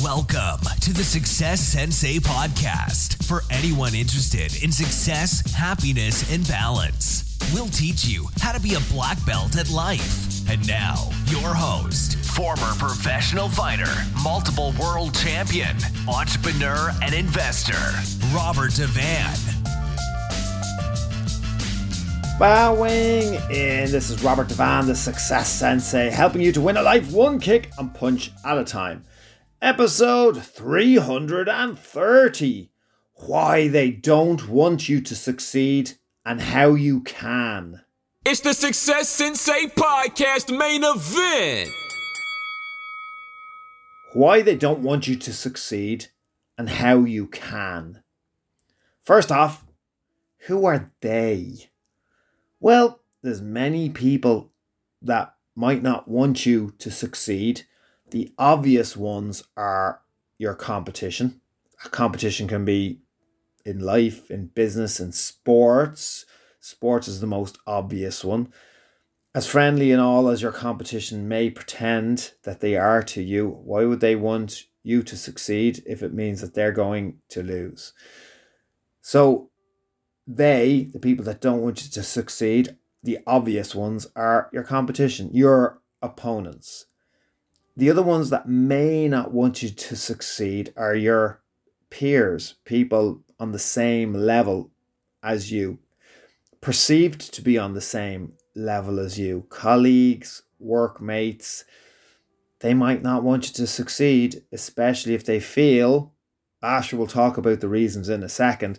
Welcome to the Success Sensei podcast for anyone interested in success, happiness, and balance. We'll teach you how to be a black belt at life. And now, your host, former professional fighter, multiple world champion, entrepreneur, and investor, Robert Devane. Bowing in. This is Robert Devane, the Success Sensei, helping you to win a life one kick and punch at a time. Episode 330 Why They Don't Want You to Succeed and How You Can. It's the Success Sensei Podcast main event. Why They Don't Want You to Succeed and How You Can. First off, who are they? Well, there's many people that might not want you to succeed the obvious ones are your competition. A competition can be in life, in business, in sports. Sports is the most obvious one. As friendly and all as your competition may pretend that they are to you, why would they want you to succeed if it means that they're going to lose? So, they, the people that don't want you to succeed, the obvious ones are your competition, your opponents. The other ones that may not want you to succeed are your peers, people on the same level as you, perceived to be on the same level as you, colleagues, workmates. They might not want you to succeed, especially if they feel. Asher will talk about the reasons in a second.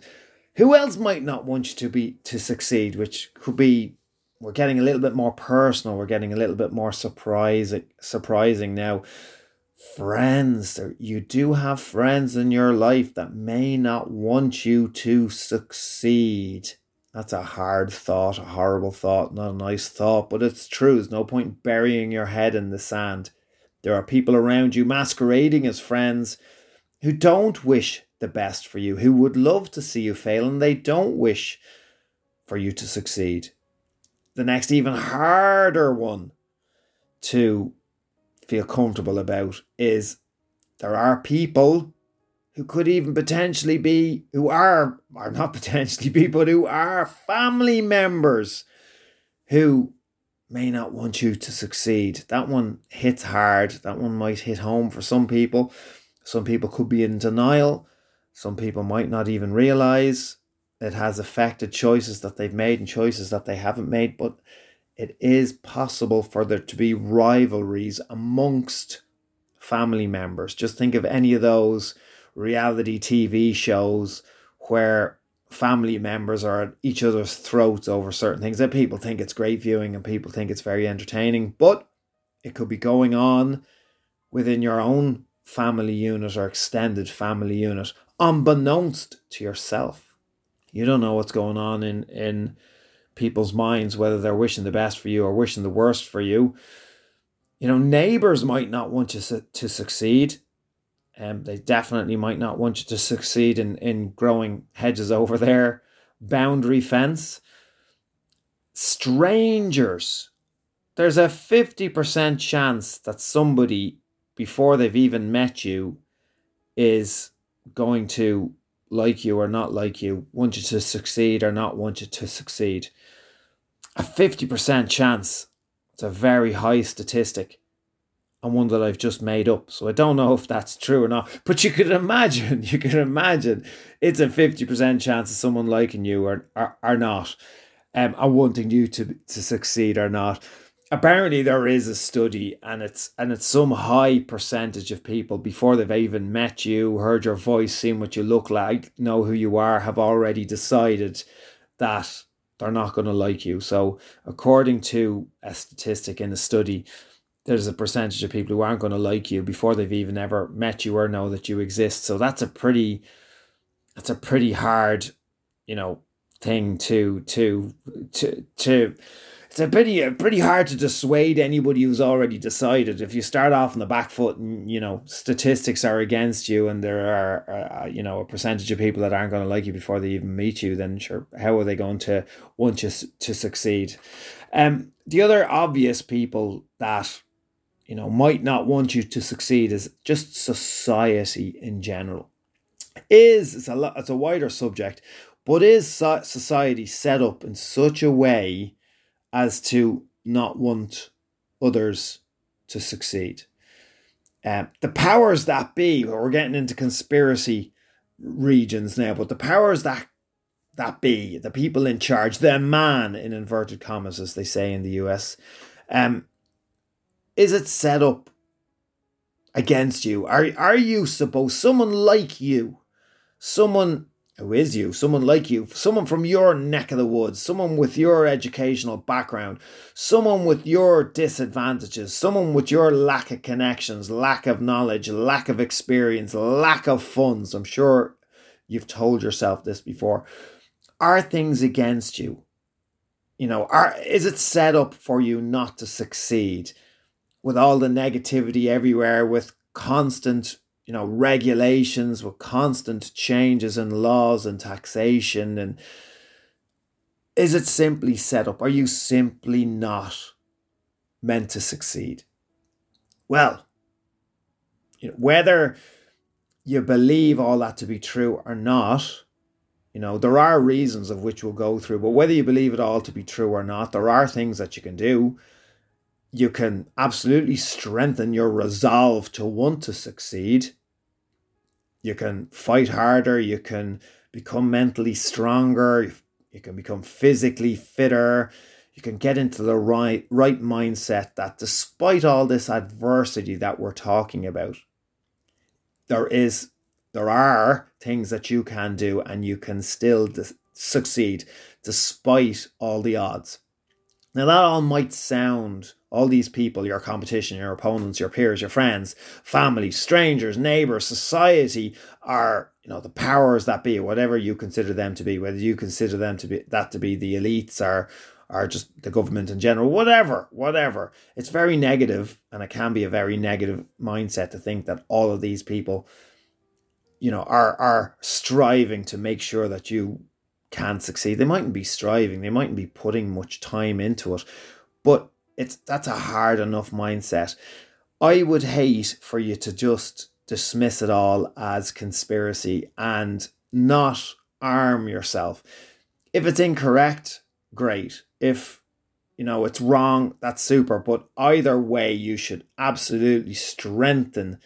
Who else might not want you to be to succeed, which could be we're getting a little bit more personal. We're getting a little bit more surprising. Surprising now. Friends, you do have friends in your life that may not want you to succeed. That's a hard thought, a horrible thought, not a nice thought, but it's true. There's no point burying your head in the sand. There are people around you masquerading as friends who don't wish the best for you, who would love to see you fail, and they don't wish for you to succeed the next even harder one to feel comfortable about is there are people who could even potentially be who are are not potentially people, who are family members who may not want you to succeed. That one hits hard. That one might hit home for some people. Some people could be in denial. Some people might not even realize it has affected choices that they've made and choices that they haven't made, but it is possible for there to be rivalries amongst family members. Just think of any of those reality TV shows where family members are at each other's throats over certain things that people think it's great viewing and people think it's very entertaining, but it could be going on within your own family unit or extended family unit, unbeknownst to yourself. You don't know what's going on in in people's minds, whether they're wishing the best for you or wishing the worst for you. You know, neighbors might not want you to succeed. and um, they definitely might not want you to succeed in, in growing hedges over their boundary fence. Strangers, there's a 50% chance that somebody, before they've even met you, is going to like you or not like you, want you to succeed or not want you to succeed. A 50% chance. It's a very high statistic and one that I've just made up. So I don't know if that's true or not. But you could imagine, you could imagine it's a 50% chance of someone liking you or, or, or not. Um, or wanting you to, to succeed or not apparently there is a study and it's and it's some high percentage of people before they've even met you heard your voice seen what you look like know who you are have already decided that they're not going to like you. So according to a statistic in a study there's a percentage of people who aren't going to like you before they've even ever met you or know that you exist. So that's a pretty that's a pretty hard you know thing to to to to it's a pretty uh, pretty hard to dissuade anybody who's already decided. If you start off on the back foot and you know statistics are against you, and there are uh, you know a percentage of people that aren't going to like you before they even meet you, then sure, how are they going to want you to succeed? Um, the other obvious people that you know, might not want you to succeed is just society in general. Is it's a it's a wider subject, but is society set up in such a way as to not want others to succeed? Um, the powers that be, we're getting into conspiracy regions now, but the powers that that be, the people in charge, the man in inverted commas, as they say in the US, um, is it set up against you? Are are you supposed someone like you, someone who is you, someone like you, someone from your neck of the woods, someone with your educational background, someone with your disadvantages, someone with your lack of connections, lack of knowledge, lack of experience, lack of funds. I'm sure you've told yourself this before. Are things against you? You know, are is it set up for you not to succeed? with all the negativity everywhere, with constant, you know, regulations, with constant changes in laws and taxation, and is it simply set up? Are you simply not meant to succeed? Well, you know, whether you believe all that to be true or not, you know, there are reasons of which we'll go through, but whether you believe it all to be true or not, there are things that you can do you can absolutely strengthen your resolve to want to succeed. You can fight harder, you can become mentally stronger, you can become physically fitter, you can get into the right right mindset that despite all this adversity that we're talking about, there is there are things that you can do and you can still succeed despite all the odds. Now that all might sound all these people, your competition, your opponents, your peers, your friends, family, strangers, neighbors, society are, you know, the powers that be, whatever you consider them to be, whether you consider them to be that to be the elites or or just the government in general, whatever, whatever. It's very negative and it can be a very negative mindset to think that all of these people, you know, are are striving to make sure that you can succeed. They mightn't be striving, they mightn't be putting much time into it, but it's that's a hard enough mindset. I would hate for you to just dismiss it all as conspiracy and not arm yourself. If it's incorrect, great. If you know it's wrong, that's super. But either way, you should absolutely strengthen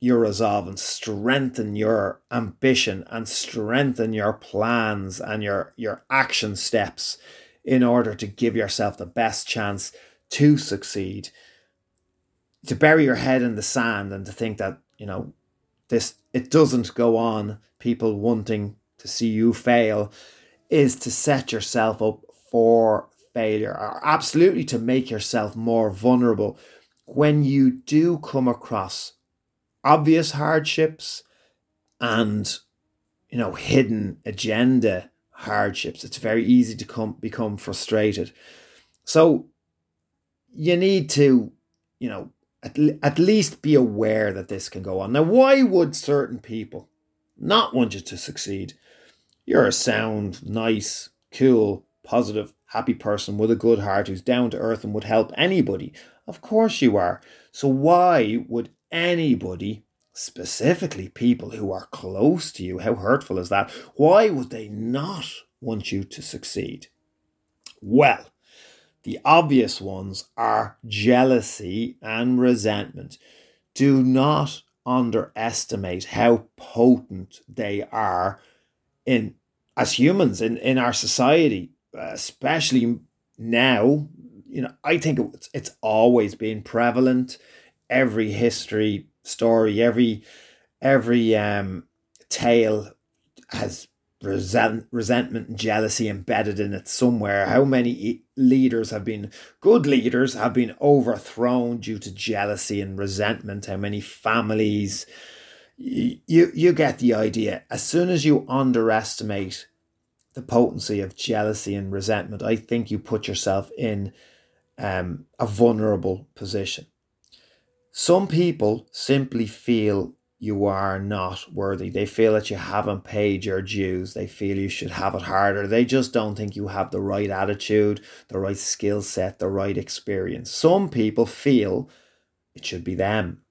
your resolve and strengthen your ambition and strengthen your plans and your your action steps in order to give yourself the best chance to succeed, to bury your head in the sand and to think that, you know, this it doesn't go on, people wanting to see you fail, is to set yourself up for failure or absolutely to make yourself more vulnerable. When you do come across obvious hardships and you know hidden agenda hardships it's very easy to come become frustrated. So you need to, you know, at, at least be aware that this can go on. Now, why would certain people not want you to succeed? You're a sound, nice, cool, positive, happy person with a good heart who's down to earth and would help anybody. Of course you are. So, why would anybody, specifically people who are close to you, how hurtful is that? Why would they not want you to succeed? Well, the obvious ones are jealousy and resentment. Do not underestimate how potent they are in as humans in, in our society, especially now. You know, I think it's, it's always been prevalent. Every history story, every every um, tale has resent, resentment and jealousy embedded in it somewhere. How many leaders have been good leaders have been overthrown due to jealousy and resentment? How many families? You you get the idea. As soon as you underestimate the potency of jealousy and resentment, I think you put yourself in um, a vulnerable position. Some people simply feel you are not worthy. They feel that you haven't paid your dues. They feel you should have it harder. They just don't think you have the right attitude, the right skill set, the right experience. Some people feel it should be them.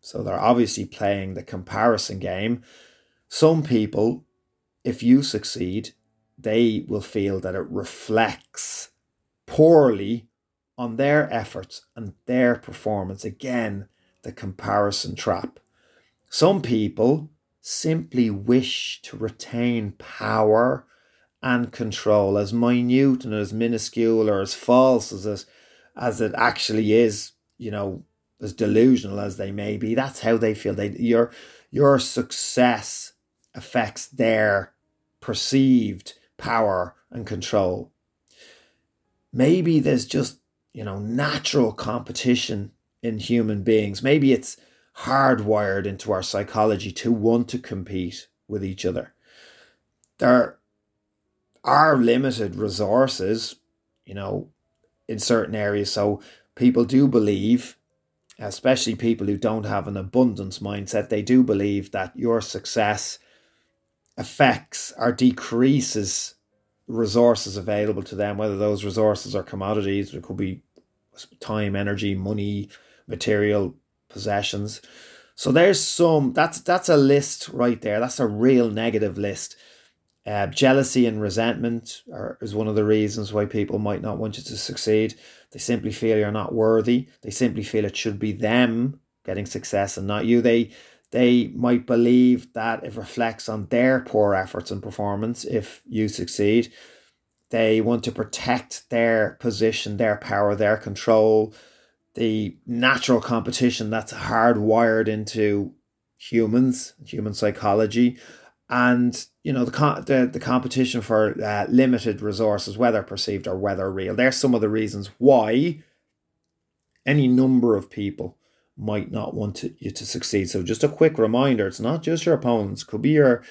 So they're obviously playing the comparison game. Some people, if you succeed, they will feel that it reflects poorly on their efforts and their performance. Again, the comparison trap. Some people simply wish to retain power and control, as minute and as minuscule or as false as it, as it actually is, you know, as delusional as they may be. That's how they feel. They your your success affects their perceived power and control. Maybe there's just, you know, natural competition in human beings. Maybe it's hardwired into our psychology to want to compete with each other. There are limited resources, you know, in certain areas. So people do believe, especially people who don't have an abundance mindset, they do believe that your success affects or decreases resources available to them, whether those resources are commodities, it could be time, energy, money, material, possessions. So there's some that's that's a list right there. That's a real negative list. Uh, jealousy and resentment are, is one of the reasons why people might not want you to succeed. They simply feel you're not worthy. They simply feel it should be them getting success and not you. They they might believe that it reflects on their poor efforts and performance if you succeed. They want to protect their position, their power, their control, the natural competition that's hardwired into humans, human psychology, and you know the the, the competition for uh, limited resources, whether perceived or whether real. There's some of the reasons why any number of people might not want to, you to succeed. So just a quick reminder: it's not just your opponents; it could be your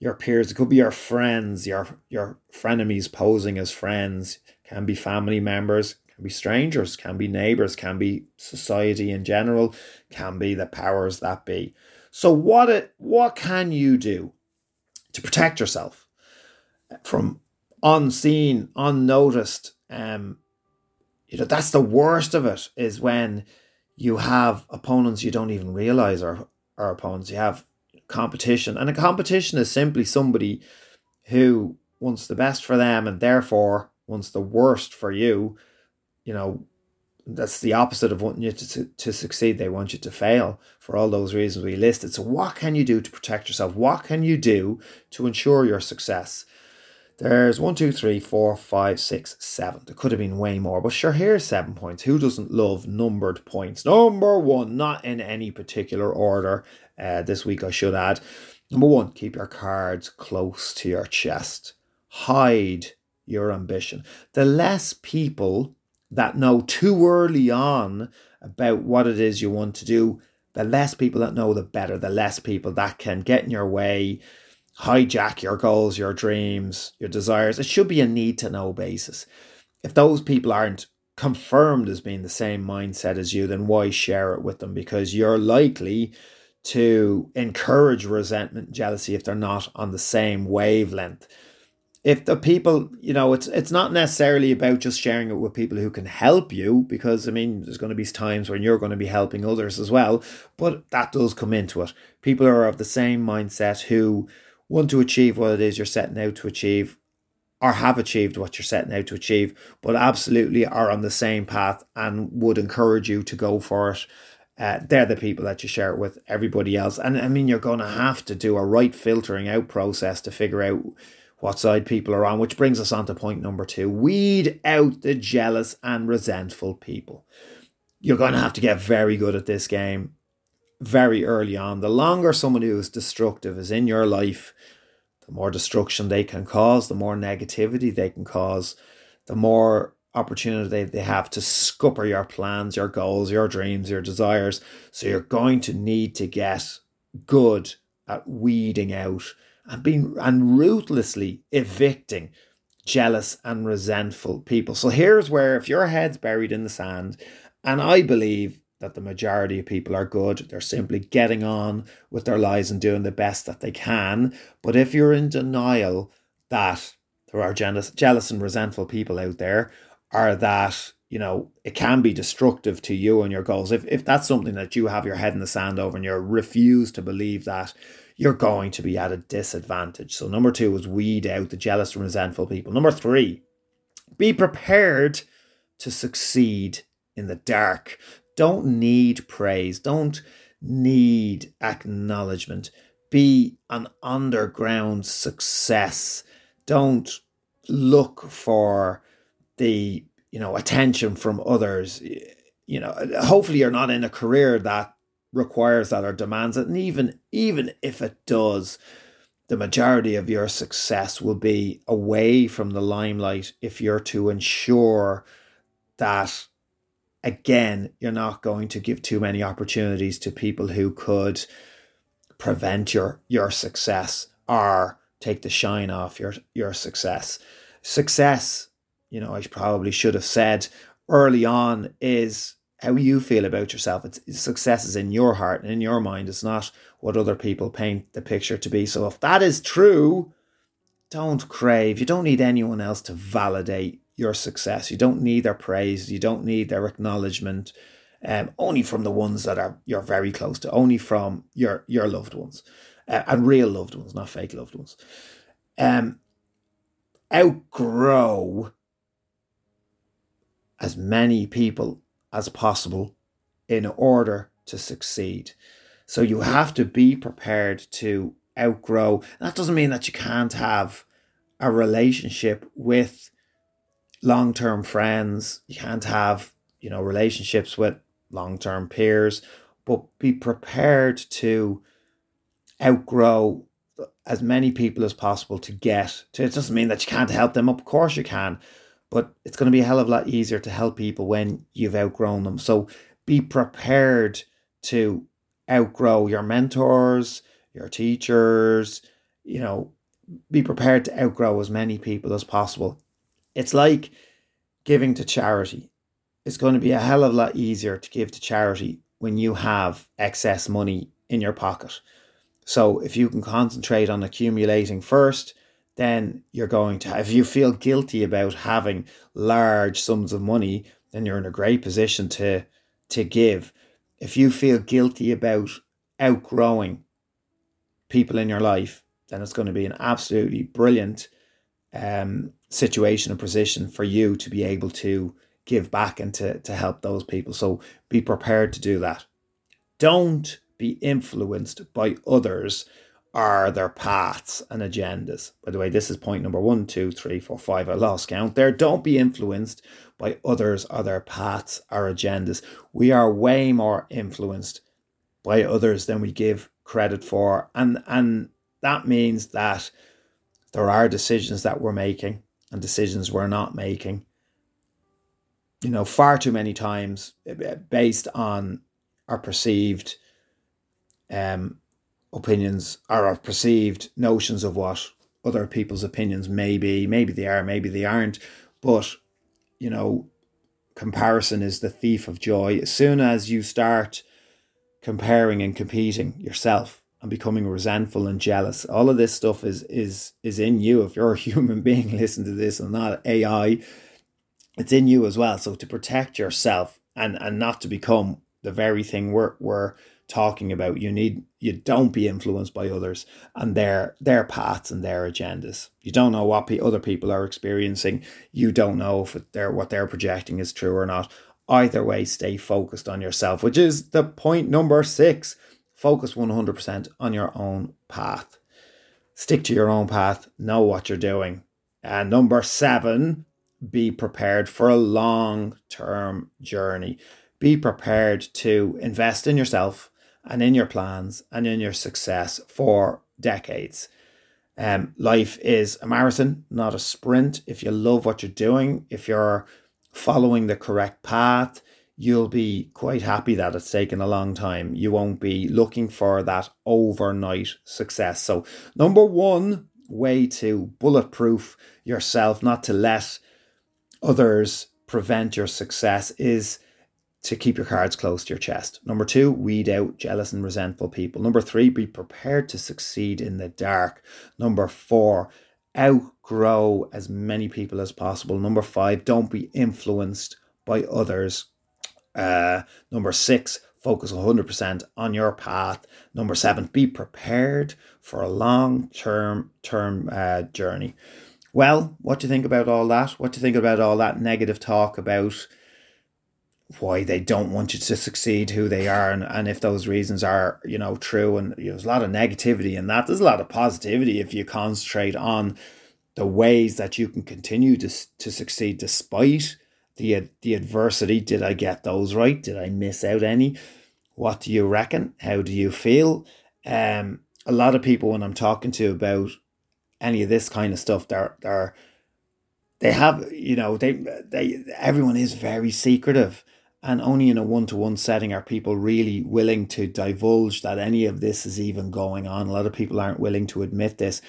your peers, it could be your friends, your your frenemies posing as friends, can be family members, can be strangers, can be neighbors, can be society in general, can be the powers that be. So what it what can you do to protect yourself from unseen, unnoticed? Um, you know that's the worst of it is when you have opponents you don't even realize are, are opponents. You have competition, and a competition is simply somebody who wants the best for them and therefore wants the worst for you. You know, that's the opposite of wanting you to, to succeed. They want you to fail for all those reasons we listed. So, what can you do to protect yourself? What can you do to ensure your success? There's one, two, three, four, five, six, seven. There could have been way more, but sure, here's seven points. Who doesn't love numbered points? Number one, not in any particular order. Uh, this week, I should add. Number one, keep your cards close to your chest. Hide your ambition. The less people that know too early on about what it is you want to do, the less people that know, the better. The less people that can get in your way, hijack your goals, your dreams, your desires. It should be a need to know basis. If those people aren't confirmed as being the same mindset as you, then why share it with them? Because you're likely to encourage resentment, jealousy if they're not on the same wavelength. If the people, you know, it's it's not necessarily about just sharing it with people who can help you, because I mean, there's going to be times when you're going to be helping others as well, but that does come into it. People are of the same mindset who want to achieve what it is you're setting out to achieve or have achieved what you're setting out to achieve, but absolutely are on the same path and would encourage you to go for it. Uh, they're the people that you share it with, everybody else. And I mean, you're going to have to do a right filtering out process to figure out what side people are on, which brings us on to point number two weed out the jealous and resentful people. You're going to have to get very good at this game very early on. The longer someone who is destructive is in your life, the more destruction they can cause, the more negativity they can cause, the more opportunity they have to scupper your plans, your goals, your dreams, your desires. So you're going to need to get good at weeding out and being and ruthlessly evicting jealous and resentful people. So here's where if your head's buried in the sand, and I believe that the majority of people are good. They're simply getting on with their lives and doing the best that they can. But if you're in denial that there are jealous, jealous and resentful people out there, or that you know, it can be destructive to you and your goals. If, if that's something that you have your head in the sand over and you refuse to believe that, you're going to be at a disadvantage. So, number two is weed out the jealous and resentful people. Number three, be prepared to succeed in the dark. Don't need praise. Don't need acknowledgement. Be an underground success. Don't look for the you know attention from others. You know, hopefully you're not in a career that requires that or demands it, and even even if it does, the majority of your success will be away from the limelight if you're to ensure that again, you're not going to give too many opportunities to people who could prevent your your success or take the shine off your your success. Success, you know, I probably should have said early on is how you feel about yourself. It's success is in your heart and in your mind. It's not what other people paint the picture to be. So if that is true, don't crave. You don't need anyone else to validate your success. You don't need their praise. You don't need their acknowledgement. Um, only from the ones that are you're very close to. Only from your your loved ones, uh, and real loved ones, not fake loved ones. Um, outgrow as many people as possible in order to succeed. So you have to be prepared to outgrow. That doesn't mean that you can't have a relationship with long term friends. You can't have, you know, relationships with long term peers, but be prepared to outgrow as many people as possible to get to. It doesn't mean that you can't help them. Of course you can, but it's going to be a hell of a lot easier to help people when you've outgrown them. So be prepared to outgrow your mentors, your teachers, you know, be prepared to outgrow as many people as possible it's like giving to charity. It's going to be a hell of a lot easier to give to charity when you have excess money in your pocket. So if you can concentrate on accumulating first, then you're going to, if you feel guilty about having large sums of money, then you're in a great position to, to give. If you feel guilty about outgrowing people in your life, then it's going to be an absolutely brilliant um, situation and position for you to be able to give back and to, to help those people. So be prepared to do that. Don't be influenced by others or their paths and agendas. By the way, this is point number one, two, three, four, five. I lost count there. Don't be influenced by others or their paths or agendas. We are way more influenced by others than we give credit for. And and that means that there are decisions that we're making and decisions we're not making. You know, far too many times eh, based on our perceived um, opinions or our perceived notions of what other people's opinions may be. Maybe they are, maybe they aren't. But, you know, comparison is the thief of joy. As soon as you start comparing and competing yourself and becoming resentful and jealous. All of this stuff is is is in you. If you're a human being, listen to this and not AI. It's in you as well. So to protect yourself and and not to become the very thing we're we're talking about, you need you don't be influenced by others and their their paths and their agendas. You don't know what other people are experiencing. You don't know if they're what they're projecting is true or not. Either way, stay focused on yourself, which is the point number six Focus 100% on your own path. Stick to your own path, know what you're doing. And number seven, be prepared for a long term journey. Be prepared to invest in yourself and in your plans and in your success for decades. Um, life is a marathon, not a sprint. If you love what you're doing, if you're following the correct path, you'll be quite happy that it's taken a long time. You won't be looking for that overnight success. So, number one way to bulletproof yourself, not to let others prevent your success, is to keep your cards close to your chest. Number two, weed out jealous and resentful people. Number three, be prepared to succeed in the dark. Number four, outgrow as many people as possible. Number five, don't be influenced by others. Uh, number six, focus 100% on your path. Number seven, be prepared for a long term term uh, journey. Well, what do you think about all that? What do you think about all that negative talk about why they don't want you to succeed, who they are, and, and if those reasons are, you know, true? And you know, there's a lot of negativity in that. There's a lot of positivity if you concentrate on the ways that you can continue to, to succeed despite the the adversity. Did I get those right? Did I miss out any? What do you reckon? How do you feel? Um, a lot of people when I'm talking to about any of this kind of stuff, they're they're they have you know they they everyone is very secretive and only in a one-to-one setting are people really willing to divulge that any of this is even going on a lot of people aren't willing to admit this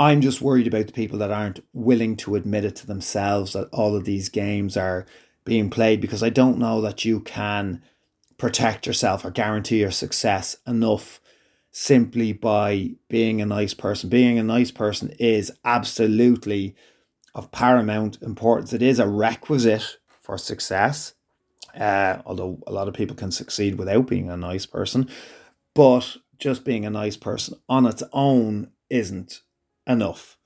I'm just worried about the people that aren't willing to admit it to themselves that all of these games are being played because I don't know that you can protect yourself or guarantee your success enough simply by being a nice person. Being a nice person is absolutely of paramount importance. It is a requisite for success, uh, although a lot of people can succeed without being a nice person. But just being a nice person on its own isn't enough.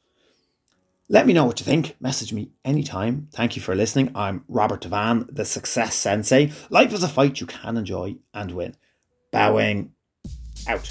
Let me know what you think. Message me anytime. Thank you for listening. I'm Robert Devane, the Success Sensei. Life is a fight you can enjoy and win. Bowing out.